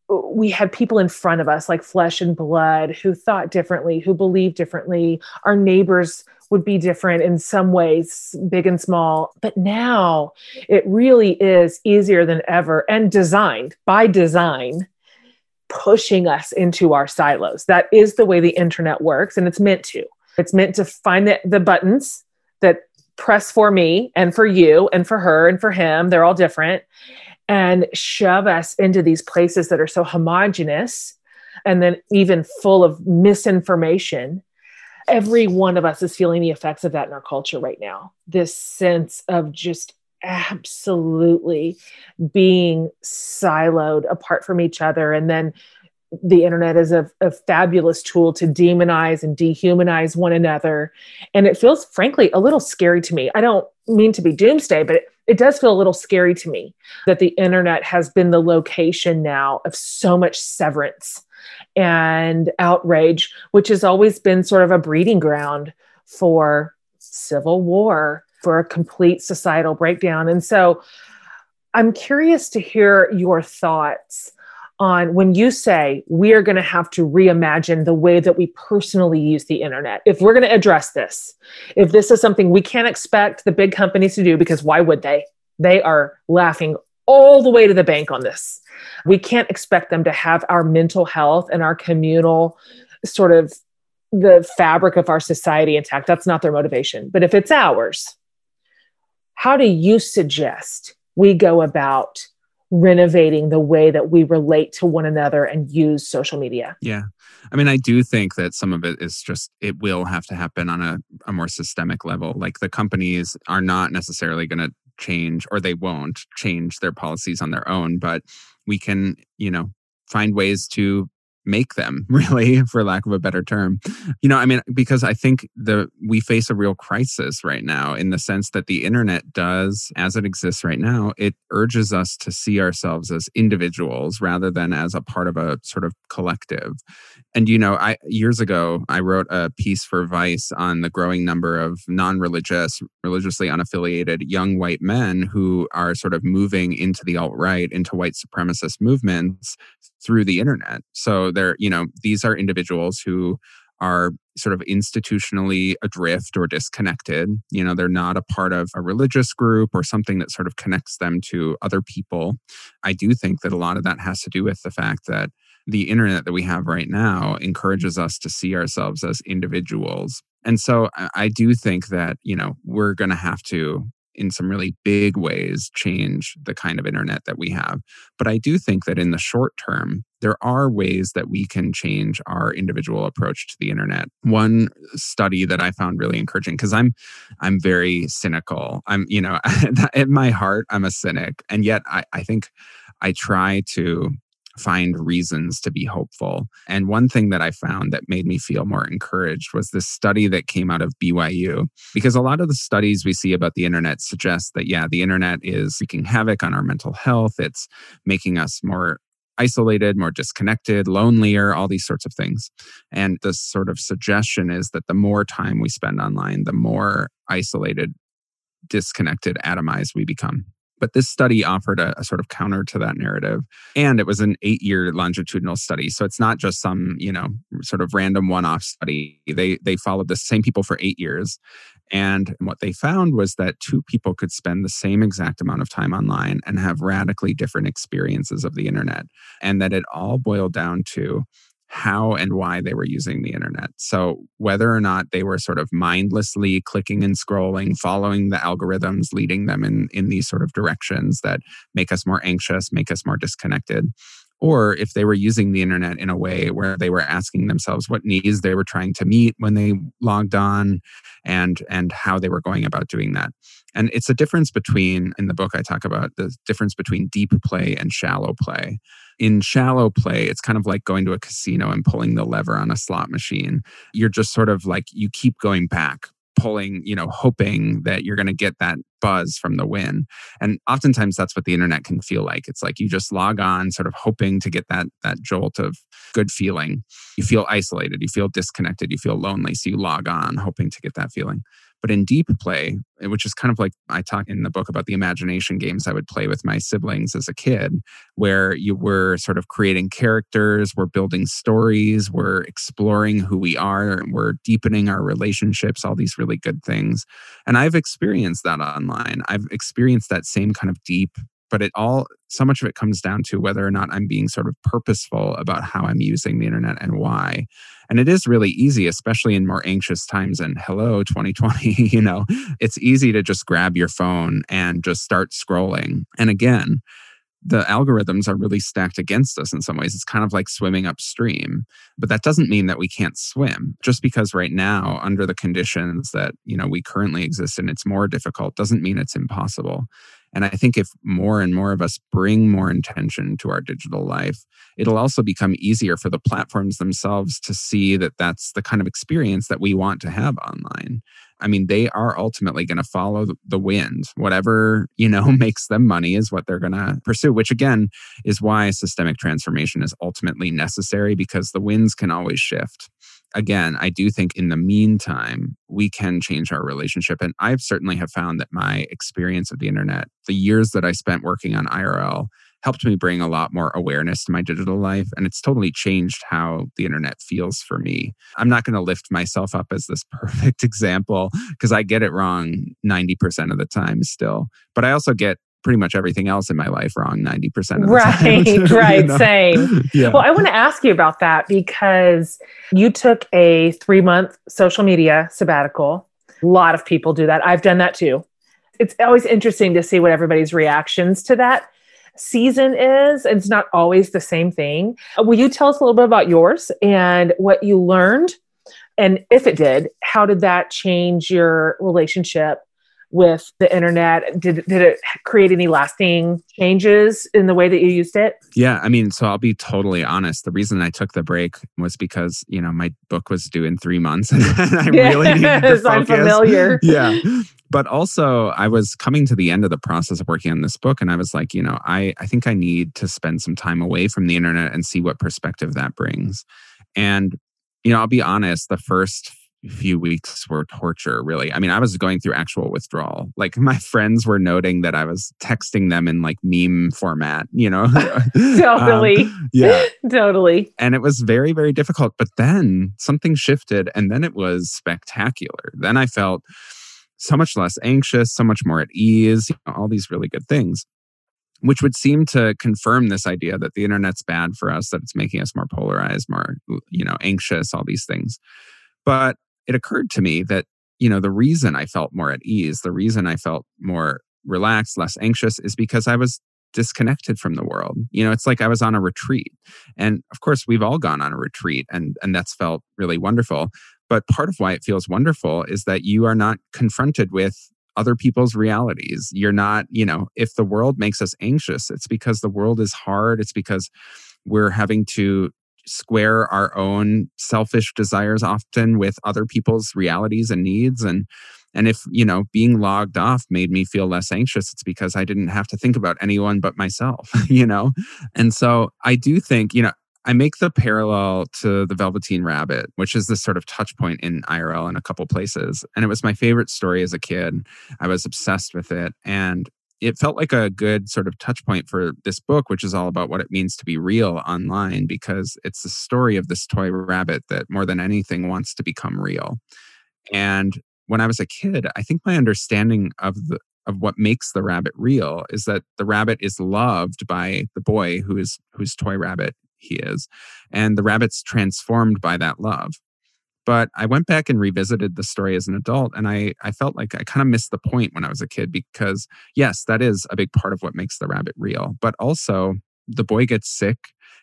uh, we had people in front of us like flesh and blood who thought differently, who believed differently. Our neighbors would be different in some ways, big and small. But now it really is easier than ever and designed by design, pushing us into our silos. That is the way the internet works, and it's meant to. It's meant to find the, the buttons that press for me and for you and for her and for him. They're all different and shove us into these places that are so homogenous and then even full of misinformation every one of us is feeling the effects of that in our culture right now. This sense of just absolutely being siloed apart from each other. And then the internet is a, a, fabulous tool to demonize and dehumanize one another. And it feels, frankly, a little scary to me. I don't mean to be doomsday, but it, it does feel a little scary to me that the internet has been the location now of so much severance and outrage, which has always been sort of a breeding ground for civil war, for a complete societal breakdown. And so I'm curious to hear your thoughts on when you say we are going to have to reimagine the way that we personally use the internet. If we're going to address this, if this is something we can't expect the big companies to do, because why would they? They are laughing all the way to the bank on this. We can't expect them to have our mental health and our communal sort of the fabric of our society intact. That's not their motivation. But if it's ours, how do you suggest we go about renovating the way that we relate to one another and use social media? Yeah. I mean, I do think that some of it is just, it will have to happen on a, a more systemic level. Like the companies are not necessarily going to change or they won't change their policies on their own but we can you know find ways to make them really for lack of a better term. You know i mean because i think the we face a real crisis right now in the sense that the internet does as it exists right now it urges us to see ourselves as individuals rather than as a part of a sort of collective. And you know i years ago i wrote a piece for vice on the growing number of non-religious religiously unaffiliated young white men who are sort of moving into the alt-right into white supremacist movements through the internet so they're you know these are individuals who are sort of institutionally adrift or disconnected. You know, they're not a part of a religious group or something that sort of connects them to other people. I do think that a lot of that has to do with the fact that the internet that we have right now encourages us to see ourselves as individuals. And so I do think that, you know, we're going to have to in some really big ways change the kind of internet that we have. But I do think that in the short term, there are ways that we can change our individual approach to the internet. One study that I found really encouraging because I'm I'm very cynical. I'm, you know, at my heart, I'm a cynic. And yet I, I think I try to find reasons to be hopeful. And one thing that I found that made me feel more encouraged was this study that came out of BYU. Because a lot of the studies we see about the internet suggest that, yeah, the internet is wreaking havoc on our mental health. It's making us more isolated, more disconnected, lonelier, all these sorts of things. And the sort of suggestion is that the more time we spend online, the more isolated, disconnected, atomized we become. But this study offered a, a, sort of counter to that narrative. And it was an eight year longitudinal study. So it's not just some, you know, sort of random one off study. They they followed the same people for eight years. And what they found was that two people could spend the same exact amount of time online and have radically different experiences of the internet. And that it all boiled down to how and why they were using the internet. So, whether or not they were sort of mindlessly clicking and scrolling, following the algorithms, leading them in, in these sort of directions that make us more anxious, make us more disconnected, or if they were using the internet in a way where they were asking themselves what needs they were trying to meet when they logged on and and how they were going about doing that. And it's a difference between in the book i talk about the difference between deep play and shallow play. In shallow play it's kind of like going to a casino and pulling the lever on a slot machine. You're just sort of like you keep going back pulling, you know, hoping that you're going to get that buzz from the win. And oftentimes that's what the internet can feel like. It's like you just log on sort of hoping to get that that jolt of good feeling. You feel isolated, you feel disconnected, you feel lonely, so you log on hoping to get that feeling. But in deep play, which is kind of like I talk in the book about the imagination games I would play with my siblings as a kid, where you were sort of creating characters, we're building stories, we're exploring who we are, we're deepening our relationships, all these really good things. And I've experienced that online. I've experienced that same kind of deep but it all so much of it comes down to whether or not i'm being sort of purposeful about how i'm using the internet and why and it is really easy especially in more anxious times and hello 2020 you know it's easy to just grab your phone and just start scrolling and again the algorithms are really stacked against us in some ways. It's kind of like swimming upstream, but that doesn't mean that we can't swim. Just because right now, under the conditions that you know we currently exist in, it's more difficult doesn't mean it's impossible. And I think if more and more of us bring more intention to our digital life, it'll also become easier for the platforms themselves to see that that's the kind of experience that we want to have online. I mean, they are ultimately going to follow the wind. Whatever, you know, makes them money is what they're going to pursue, which again is why systemic transformation is ultimately necessary because the winds can always shift again, I do think in the meantime, we can change our relationship. And I've certainly have found that my experience of the internet, the years that I spent working on IRL, helped me bring a lot more awareness to my digital life. And it's totally changed how the internet feels for me. I'm not going to lift myself up as this perfect example because I get it wrong 90% of the time still. But I also get pretty much everything else in my life wrong 90% of the right, time. right, know? same. Yeah. Well, I want to ask you about that because you took a three month social media sabbatical. A lot of people do that. I've done that too. It's always interesting to see what everybody's reactions to that season is. And it's not always the same thing. Uh, will you tell us a little bit about yours and what you learned? And if it did, how did that change your relationship with the internet? Did, did it create any lasting changes in the way that you used it? Yeah, I mean, so I'll be totally honest. The reason I took the break was because, you know, my book was due in three months and I yes, really needed to focus. I'm familiar. Yeah. But also I was coming to the end of the process of working on this book and I was like, you know, I, I think I need to spend some time away from the internet and see what perspective that brings. And you know, I'll be honest, the first few weeks were torture, really. I mean, I was going through actual withdrawal. Like my friends were noting that I was texting them in like meme format, you know? totally. Um, yeah. totally. And it was very, very difficult. But then something shifted and then it was spectacular. Then I felt so much less anxious, so much more at ease, you know, all these really good things which would seem to confirm this idea that the internet's bad for us that it's making us more polarized more you know anxious all these things but it occurred to me that, you know, the reason I felt more at ease, the reason I felt more relaxed, less anxious is because I was disconnected from the world. You know, it's like I was on a retreat. And of course, we've all gone on a retreat and and that's felt really wonderful. But part of why it feels wonderful is that you are not confronted with other people's realities. You're not, you know, if the world makes us anxious, it's because the world is hard. It's because we're having to square our own selfish desires often with other people's realities and needs and and if you know being logged off made me feel less anxious it's because i didn't have to think about anyone but myself you know and so i do think you know I make the parallel to the Velveteen Rabbit, which is this sort of touch point in IRL in a couple places. And it was my favorite story as a kid. I was obsessed with it. And it felt like a good sort of touch point for this book, which is all about what it means to be real online, because it's the story of this toy rabbit that more than anything wants to become real. And when I was a kid, I think my understanding of the of what makes the rabbit real is that the rabbit is loved by the boy who is whose toy rabbit he is, and the rabbit's transformed by that love. But I went back and revisited the story as an adult, and I, I felt like I kind of missed the point when I was a kid because, yes, that is a big part of what makes the rabbit real. But also, the boy gets sick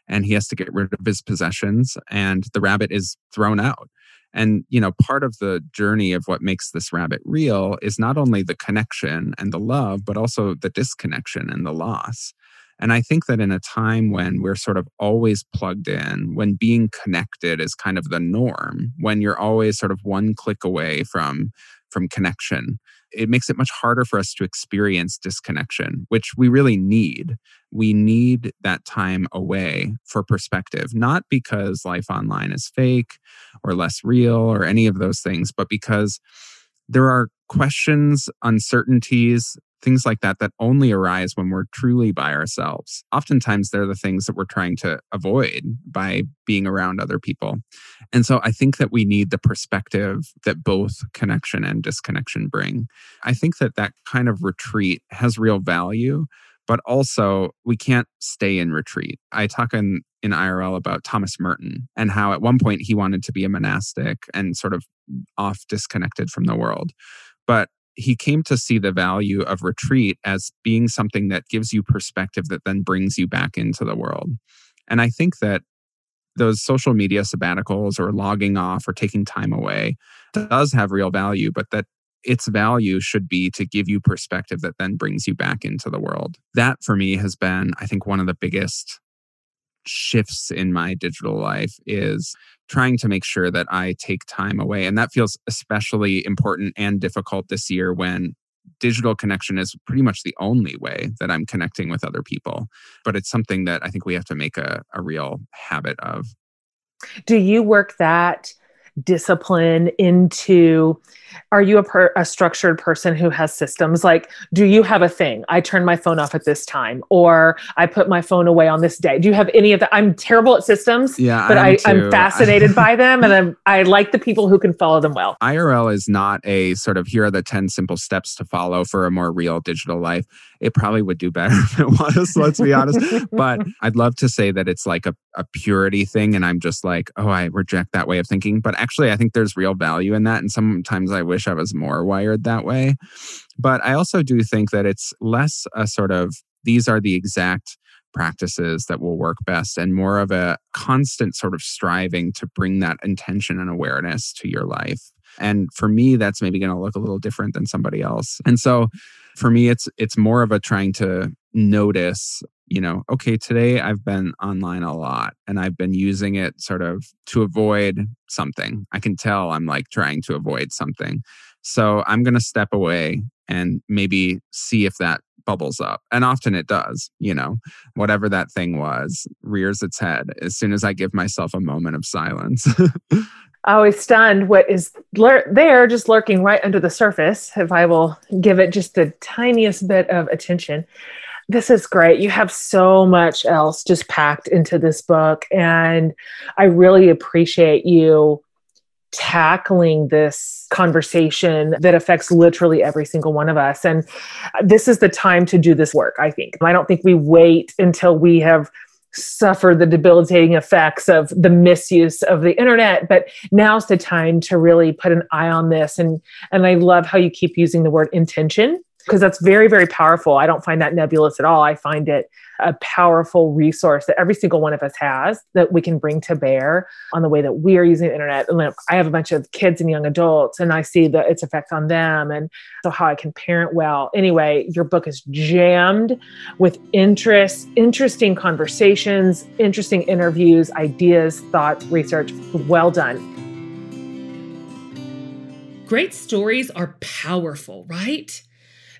and he has to get rid of his possessions, and the rabbit is thrown out. And, you know, part of the journey of what makes this rabbit real is not only the connection and the love, but also the disconnection and the loss. And I think that in a time when we're sort of always plugged in, when being connected is kind of the norm, when you're always sort of one click away from from connection, it makes it much harder for us to experience disconnection, which we really need. We need that time away for perspective, not because life online is fake or less real or any of those things, but because there are questions, uncertainties, things like that that only arise when we're truly by ourselves. Oftentimes, they're the things that we're trying to avoid by being around other people. And so I think that we need the perspective that both connection and disconnection bring. I think that that kind of retreat has real value. But also, we can't stay in retreat. I talk in, in IRL about Thomas Merton and how at one point he wanted to be a monastic and sort of off disconnected from the world. But he came to see the value of retreat as being something that gives you perspective that then brings you back into the world. And I think that those social media sabbaticals or logging off or taking time away does have real value, but that its value should be to give you perspective that then brings you back into the world. That for me has been, I think, one of the biggest shifts in my digital life is trying to make sure that I take time away. And that feels especially important and difficult this year when digital connection is pretty much the only way that I'm connecting with other people. But it's something that I think we have to make a, a real habit of. Do you work that discipline into are you a, per, a structured person who has systems? Like do you have a thing? I turn my phone off at this time or i put my phone away on this day. Do you have any of that? I'm terrible at systems yeah but I am fascinated by them and I'm, i like the people who can follow them well. Irl is not a sort of here are the 10 simple steps to follow for a more real digital life. It probably would do better if it was let's be honest. But i'd love to say that it's like a, a purity thing and i'm just like oh i reject that way of thinking. But actually i think there's real value in that and sometimes i wish I was more wired that way. But I also do think that it's less a sort of these are the exact practices that will work best and more of a constant sort of striving to bring that intention and awareness to your life. And for me, that's maybe going to look a little different than somebody else. And so for me, it's it's more of a trying to notice you know, okay, today I've been online a lot and I've been using it sort of to avoid something. I can tell I'm like trying to avoid something. So I'm going to step away and maybe see if that bubbles up. And often it does, you know, whatever that thing was rears its head as soon as I give myself a moment of silence. I was stunned what is lur- there just lurking right under the surface if I will give it just the tiniest bit of attention. This is great. You have so much else just packed into this book. And I really appreciate you tackling this conversation that affects literally every single one of us. And this is the time to do this work, I think. I don't think we wait until we have suffered the debilitating effects of the misuse of the internet but now's the time to really put an eye on this and and i love how you keep using the word intention because that's very, very powerful. I don't find that nebulous at all. I find it a powerful resource that every single one of us has that we can bring to bear on the way that we are using the internet. And I have a bunch of kids and young adults, and I see the its effect on them, and so how I can parent well. Anyway, your book is jammed with interest, interesting conversations, interesting interviews, ideas, thoughts, research. Well done. Great stories are powerful, right?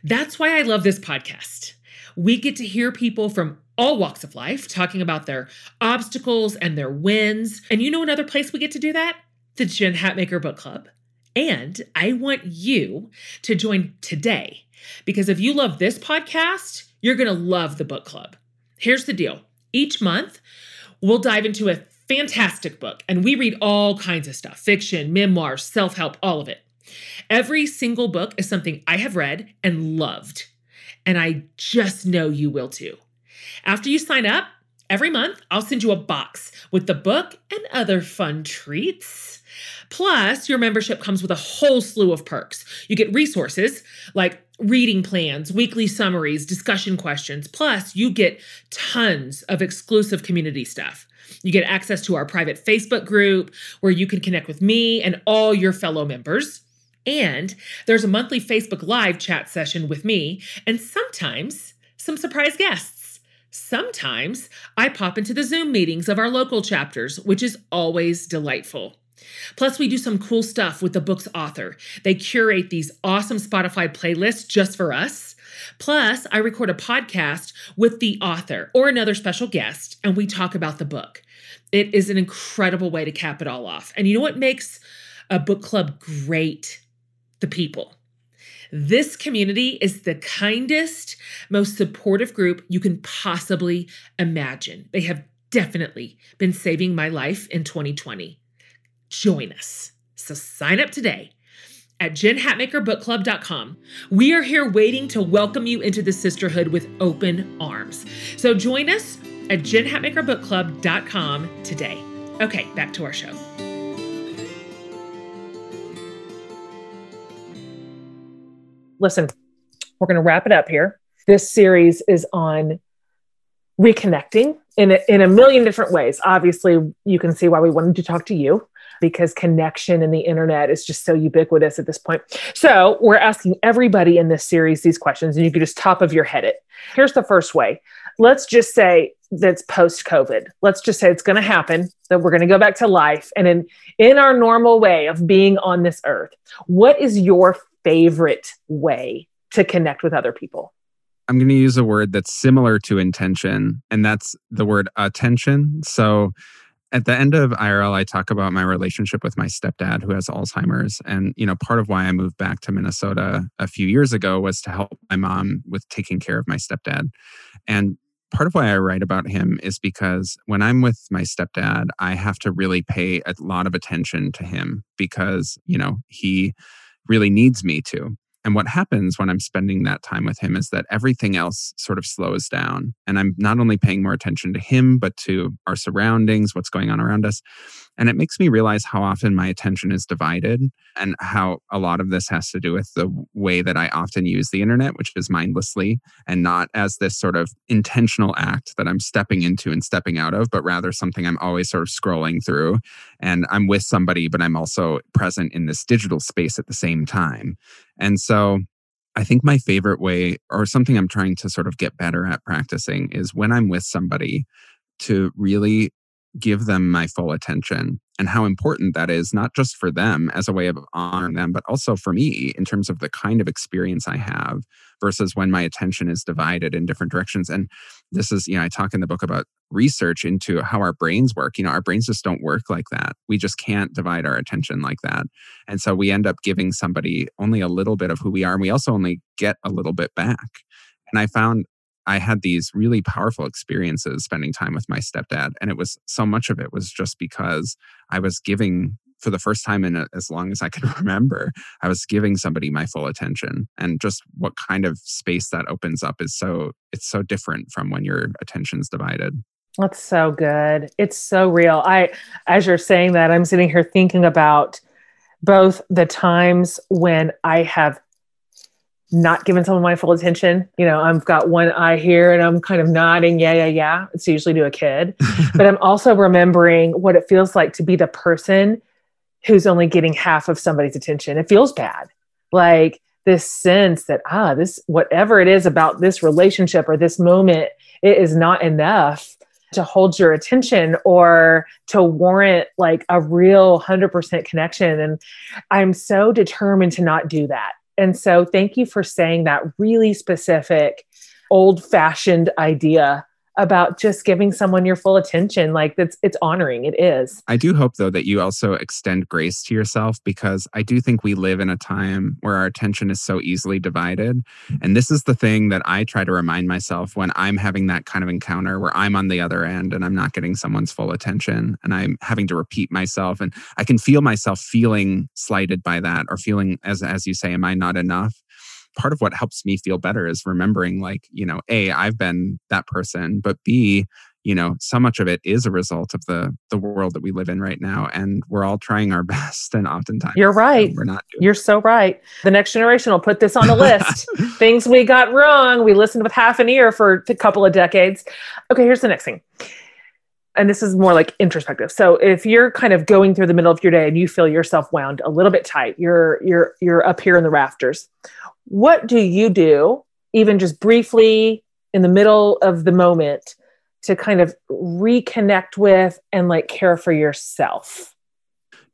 That's why I love this podcast. We get to hear people from all walks of life talking about their obstacles and their wins. And you know another place we get to do that? The Jen Hatmaker Book Club. And I want you to join today because if you love this podcast, you're going to love the book club. Here's the deal each month, we'll dive into a fantastic book and we read all kinds of stuff fiction, memoirs, self help, all of it. Every single book is something I have read and loved, and I just know you will too. After you sign up, every month I'll send you a box with the book and other fun treats. Plus, your membership comes with a whole slew of perks. You get resources like reading plans, weekly summaries, discussion questions. Plus, you get tons of exclusive community stuff. You get access to our private Facebook group where you can connect with me and all your fellow members. And there's a monthly Facebook Live chat session with me and sometimes some surprise guests. Sometimes I pop into the Zoom meetings of our local chapters, which is always delightful. Plus, we do some cool stuff with the book's author. They curate these awesome Spotify playlists just for us. Plus, I record a podcast with the author or another special guest, and we talk about the book. It is an incredible way to cap it all off. And you know what makes a book club great? The people. This community is the kindest, most supportive group you can possibly imagine. They have definitely been saving my life in 2020 join us. So sign up today at jenhatmakerbookclub.com. We are here waiting to welcome you into the sisterhood with open arms. So join us at jenhatmakerbookclub.com today. Okay, back to our show. Listen, we're going to wrap it up here. This series is on reconnecting in a, in a million different ways. Obviously, you can see why we wanted to talk to you because connection and the internet is just so ubiquitous at this point. So, we're asking everybody in this series these questions, and you can just top of your head it. Here's the first way. Let's just say that's post COVID. Let's just say it's going to happen, that we're going to go back to life. And in, in our normal way of being on this earth, what is your favorite way to connect with other people? I'm going to use a word that's similar to intention, and that's the word attention. So, at the end of IRL, I talk about my relationship with my stepdad who has Alzheimer's. And, you know, part of why I moved back to Minnesota a few years ago was to help my mom with taking care of my stepdad. And part of why I write about him is because when I'm with my stepdad, I have to really pay a lot of attention to him because, you know, he really needs me to. And what happens when I'm spending that time with him is that everything else sort of slows down. And I'm not only paying more attention to him, but to our surroundings, what's going on around us. And it makes me realize how often my attention is divided and how a lot of this has to do with the way that I often use the internet, which is mindlessly and not as this sort of intentional act that I'm stepping into and stepping out of, but rather something I'm always sort of scrolling through. And I'm with somebody, but I'm also present in this digital space at the same time. And so I think my favorite way, or something I'm trying to sort of get better at practicing, is when I'm with somebody to really give them my full attention and how important that is, not just for them as a way of honoring them, but also for me in terms of the kind of experience I have versus when my attention is divided in different directions. And this is, you know, I talk in the book about research into how our brains work. You know, our brains just don't work like that. We just can't divide our attention like that. And so we end up giving somebody only a little bit of who we are. And we also only get a little bit back. And I found I had these really powerful experiences spending time with my stepdad. And it was so much of it was just because I was giving for the first time in a, as long as I can remember, I was giving somebody my full attention. And just what kind of space that opens up is so, it's so different from when your attention's divided. That's so good. It's so real. I, as you're saying that, I'm sitting here thinking about both the times when I have not giving someone my full attention. You know, I've got one eye here and I'm kind of nodding, yeah, yeah, yeah. It's usually to a kid. but I'm also remembering what it feels like to be the person who's only getting half of somebody's attention. It feels bad. Like this sense that, ah, this, whatever it is about this relationship or this moment, it is not enough to hold your attention or to warrant like a real 100% connection. And I'm so determined to not do that. And so, thank you for saying that really specific, old fashioned idea about just giving someone your full attention. Like that's it's honoring. It is. I do hope though that you also extend grace to yourself because I do think we live in a time where our attention is so easily divided. And this is the thing that I try to remind myself when I'm having that kind of encounter where I'm on the other end and I'm not getting someone's full attention and I'm having to repeat myself and I can feel myself feeling slighted by that or feeling as as you say am I not enough? Part of what helps me feel better is remembering like you know a i've been that person but b you know so much of it is a result of the the world that we live in right now and we're all trying our best and oftentimes you're right. we're not you're so right. The next generation will put this on the list. Things we got wrong we listened with half an ear for a couple of decades. Okay here's the next thing and this is more like introspective so if you're kind of going through the middle of your day and you feel yourself wound a little bit tight you're you're you're up here in the rafters what do you do, even just briefly in the middle of the moment, to kind of reconnect with and like care for yourself?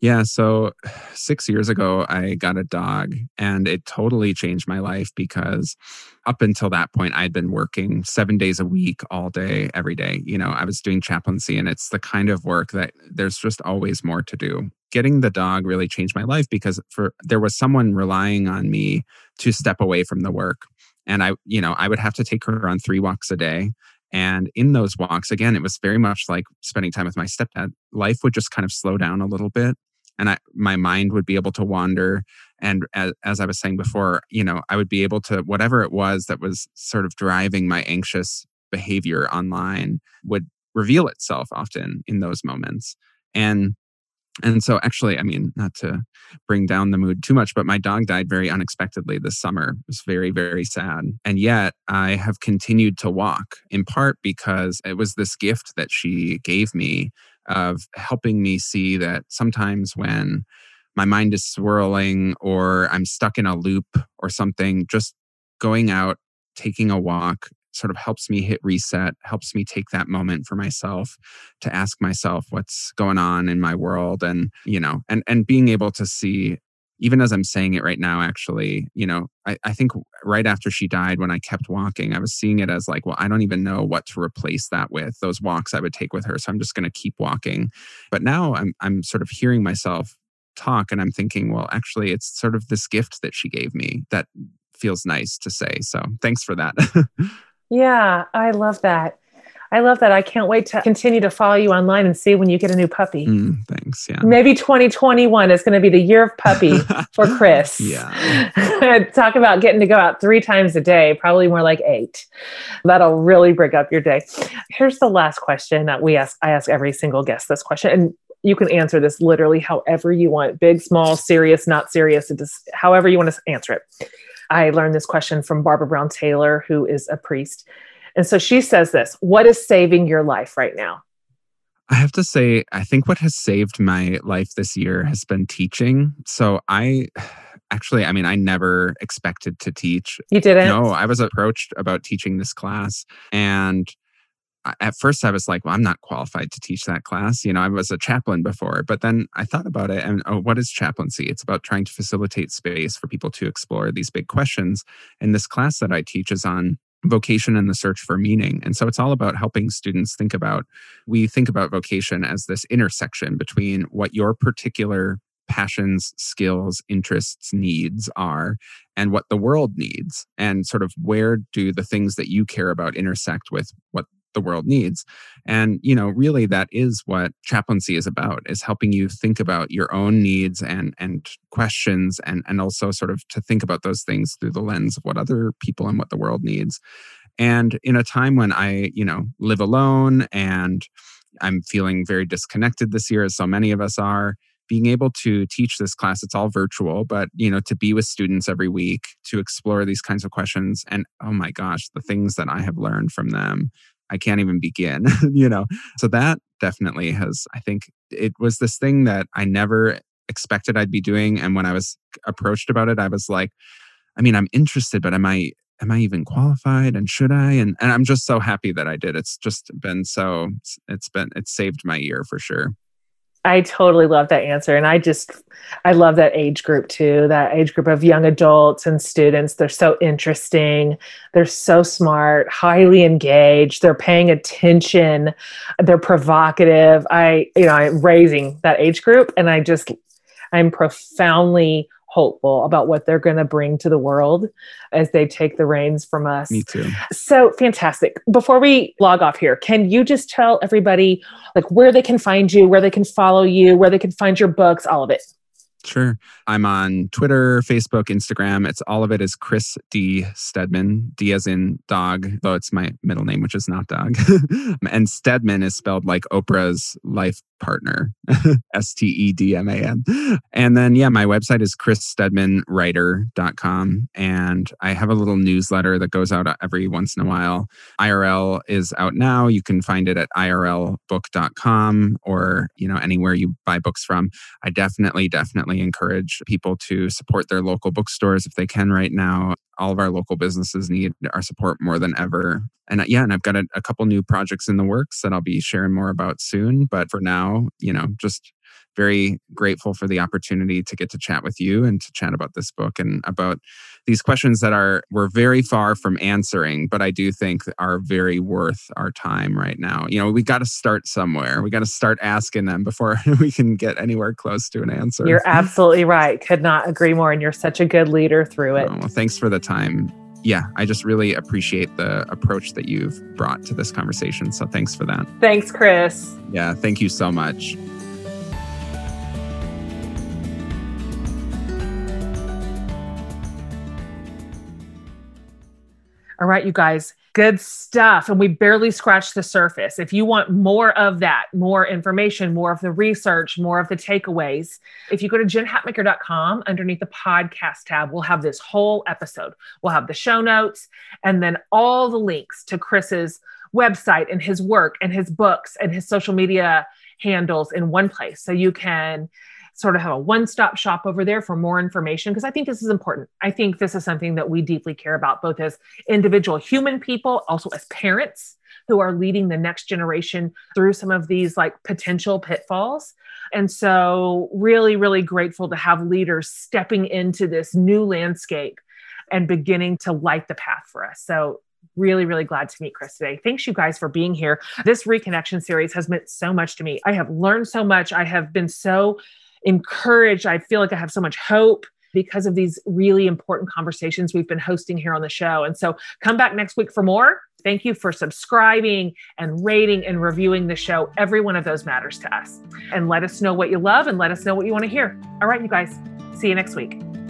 Yeah. So six years ago, I got a dog and it totally changed my life because up until that point, I'd been working seven days a week, all day, every day. You know, I was doing chaplaincy and it's the kind of work that there's just always more to do getting the dog really changed my life because for there was someone relying on me to step away from the work and i you know i would have to take her on three walks a day and in those walks again it was very much like spending time with my stepdad life would just kind of slow down a little bit and I, my mind would be able to wander and as, as i was saying before you know i would be able to whatever it was that was sort of driving my anxious behavior online would reveal itself often in those moments and and so, actually, I mean, not to bring down the mood too much, but my dog died very unexpectedly this summer. It was very, very sad. And yet, I have continued to walk in part because it was this gift that she gave me of helping me see that sometimes when my mind is swirling or I'm stuck in a loop or something, just going out, taking a walk, sort of helps me hit reset, helps me take that moment for myself to ask myself what's going on in my world and, you know, and and being able to see even as I'm saying it right now, actually, you know, I, I think right after she died, when I kept walking, I was seeing it as like, well, I don't even know what to replace that with. Those walks I would take with her. So I'm just going to keep walking. But now I'm I'm sort of hearing myself talk and I'm thinking, well, actually, it's sort of this gift that she gave me that feels nice to say. So thanks for that. Yeah, I love that. I love that. I can't wait to continue to follow you online and see when you get a new puppy. Mm, thanks. Yeah. Maybe 2021 is going to be the year of puppy for Chris. Yeah. Talk about getting to go out three times a day, probably more like eight. That'll really break up your day. Here's the last question that we ask. I ask every single guest this question, and you can answer this literally however you want big, small, serious, not serious, just however you want to answer it. I learned this question from Barbara Brown Taylor, who is a priest. And so she says this What is saving your life right now? I have to say, I think what has saved my life this year has been teaching. So I actually, I mean, I never expected to teach. You didn't? No, I was approached about teaching this class and at first I was like, well, I'm not qualified to teach that class. You know, I was a chaplain before, but then I thought about it and oh, what is chaplaincy? It's about trying to facilitate space for people to explore these big questions. And this class that I teach is on vocation and the search for meaning. And so it's all about helping students think about, we think about vocation as this intersection between what your particular passions, skills, interests, needs are, and what the world needs, and sort of where do the things that you care about intersect with what the world needs. And you know really that is what chaplaincy is about is helping you think about your own needs and and questions and and also sort of to think about those things through the lens of what other people and what the world needs. And in a time when i you know live alone and i'm feeling very disconnected this year as so many of us are being able to teach this class it's all virtual but you know to be with students every week to explore these kinds of questions and oh my gosh the things that i have learned from them I can't even begin, you know? So that definitely has, I think it was this thing that I never expected I'd be doing. And when I was approached about it, I was like, I mean, I'm interested, but am I, am I even qualified and should I? And, and I'm just so happy that I did. It's just been so, it's been, it's saved my year for sure. I totally love that answer. And I just, I love that age group too, that age group of young adults and students. They're so interesting. They're so smart, highly engaged. They're paying attention. They're provocative. I, you know, I'm raising that age group and I just, I'm profoundly hopeful about what they're going to bring to the world as they take the reins from us. Me too. So fantastic. Before we log off here, can you just tell everybody like where they can find you, where they can follow you, where they can find your books, all of it? Sure. I'm on Twitter, Facebook, Instagram. It's all of it is Chris D. Stedman, D as in dog, though it's my middle name, which is not dog. and Stedman is spelled like Oprah's life partner, S T E D M A N. And then, yeah, my website is chrisstedmanwriter.com. And I have a little newsletter that goes out every once in a while. IRL is out now. You can find it at irlbook.com or, you know, anywhere you buy books from. I definitely, definitely encourage people to support their local bookstores if they can right now. All of our local businesses need our support more than ever. And uh, yeah, and I've got a, a couple new projects in the works that I'll be sharing more about soon. But for now, you know, just very grateful for the opportunity to get to chat with you and to chat about this book and about these questions that are we're very far from answering but i do think are very worth our time right now. You know we got to start somewhere. We got to start asking them before we can get anywhere close to an answer. You're absolutely right. Could not agree more and you're such a good leader through it. Oh, well thanks for the time yeah, I just really appreciate the approach that you've brought to this conversation. So thanks for that. Thanks, Chris. Yeah, thank you so much. All right, you guys, good stuff. And we barely scratched the surface. If you want more of that, more information, more of the research, more of the takeaways, if you go to jenhatmaker.com underneath the podcast tab, we'll have this whole episode. We'll have the show notes and then all the links to Chris's website and his work and his books and his social media handles in one place. So you can sort of have a one stop shop over there for more information because I think this is important. I think this is something that we deeply care about, both as individual human people, also as parents who are leading the next generation through some of these like potential pitfalls. And so, really, really grateful to have leaders stepping into this new landscape and beginning to light the path for us. So, really, really glad to meet Chris today. Thanks, you guys, for being here. This reconnection series has meant so much to me. I have learned so much. I have been so encouraged. I feel like I have so much hope because of these really important conversations we've been hosting here on the show. And so come back next week for more. Thank you for subscribing and rating and reviewing the show. Every one of those matters to us. And let us know what you love and let us know what you want to hear. All right, you guys, see you next week.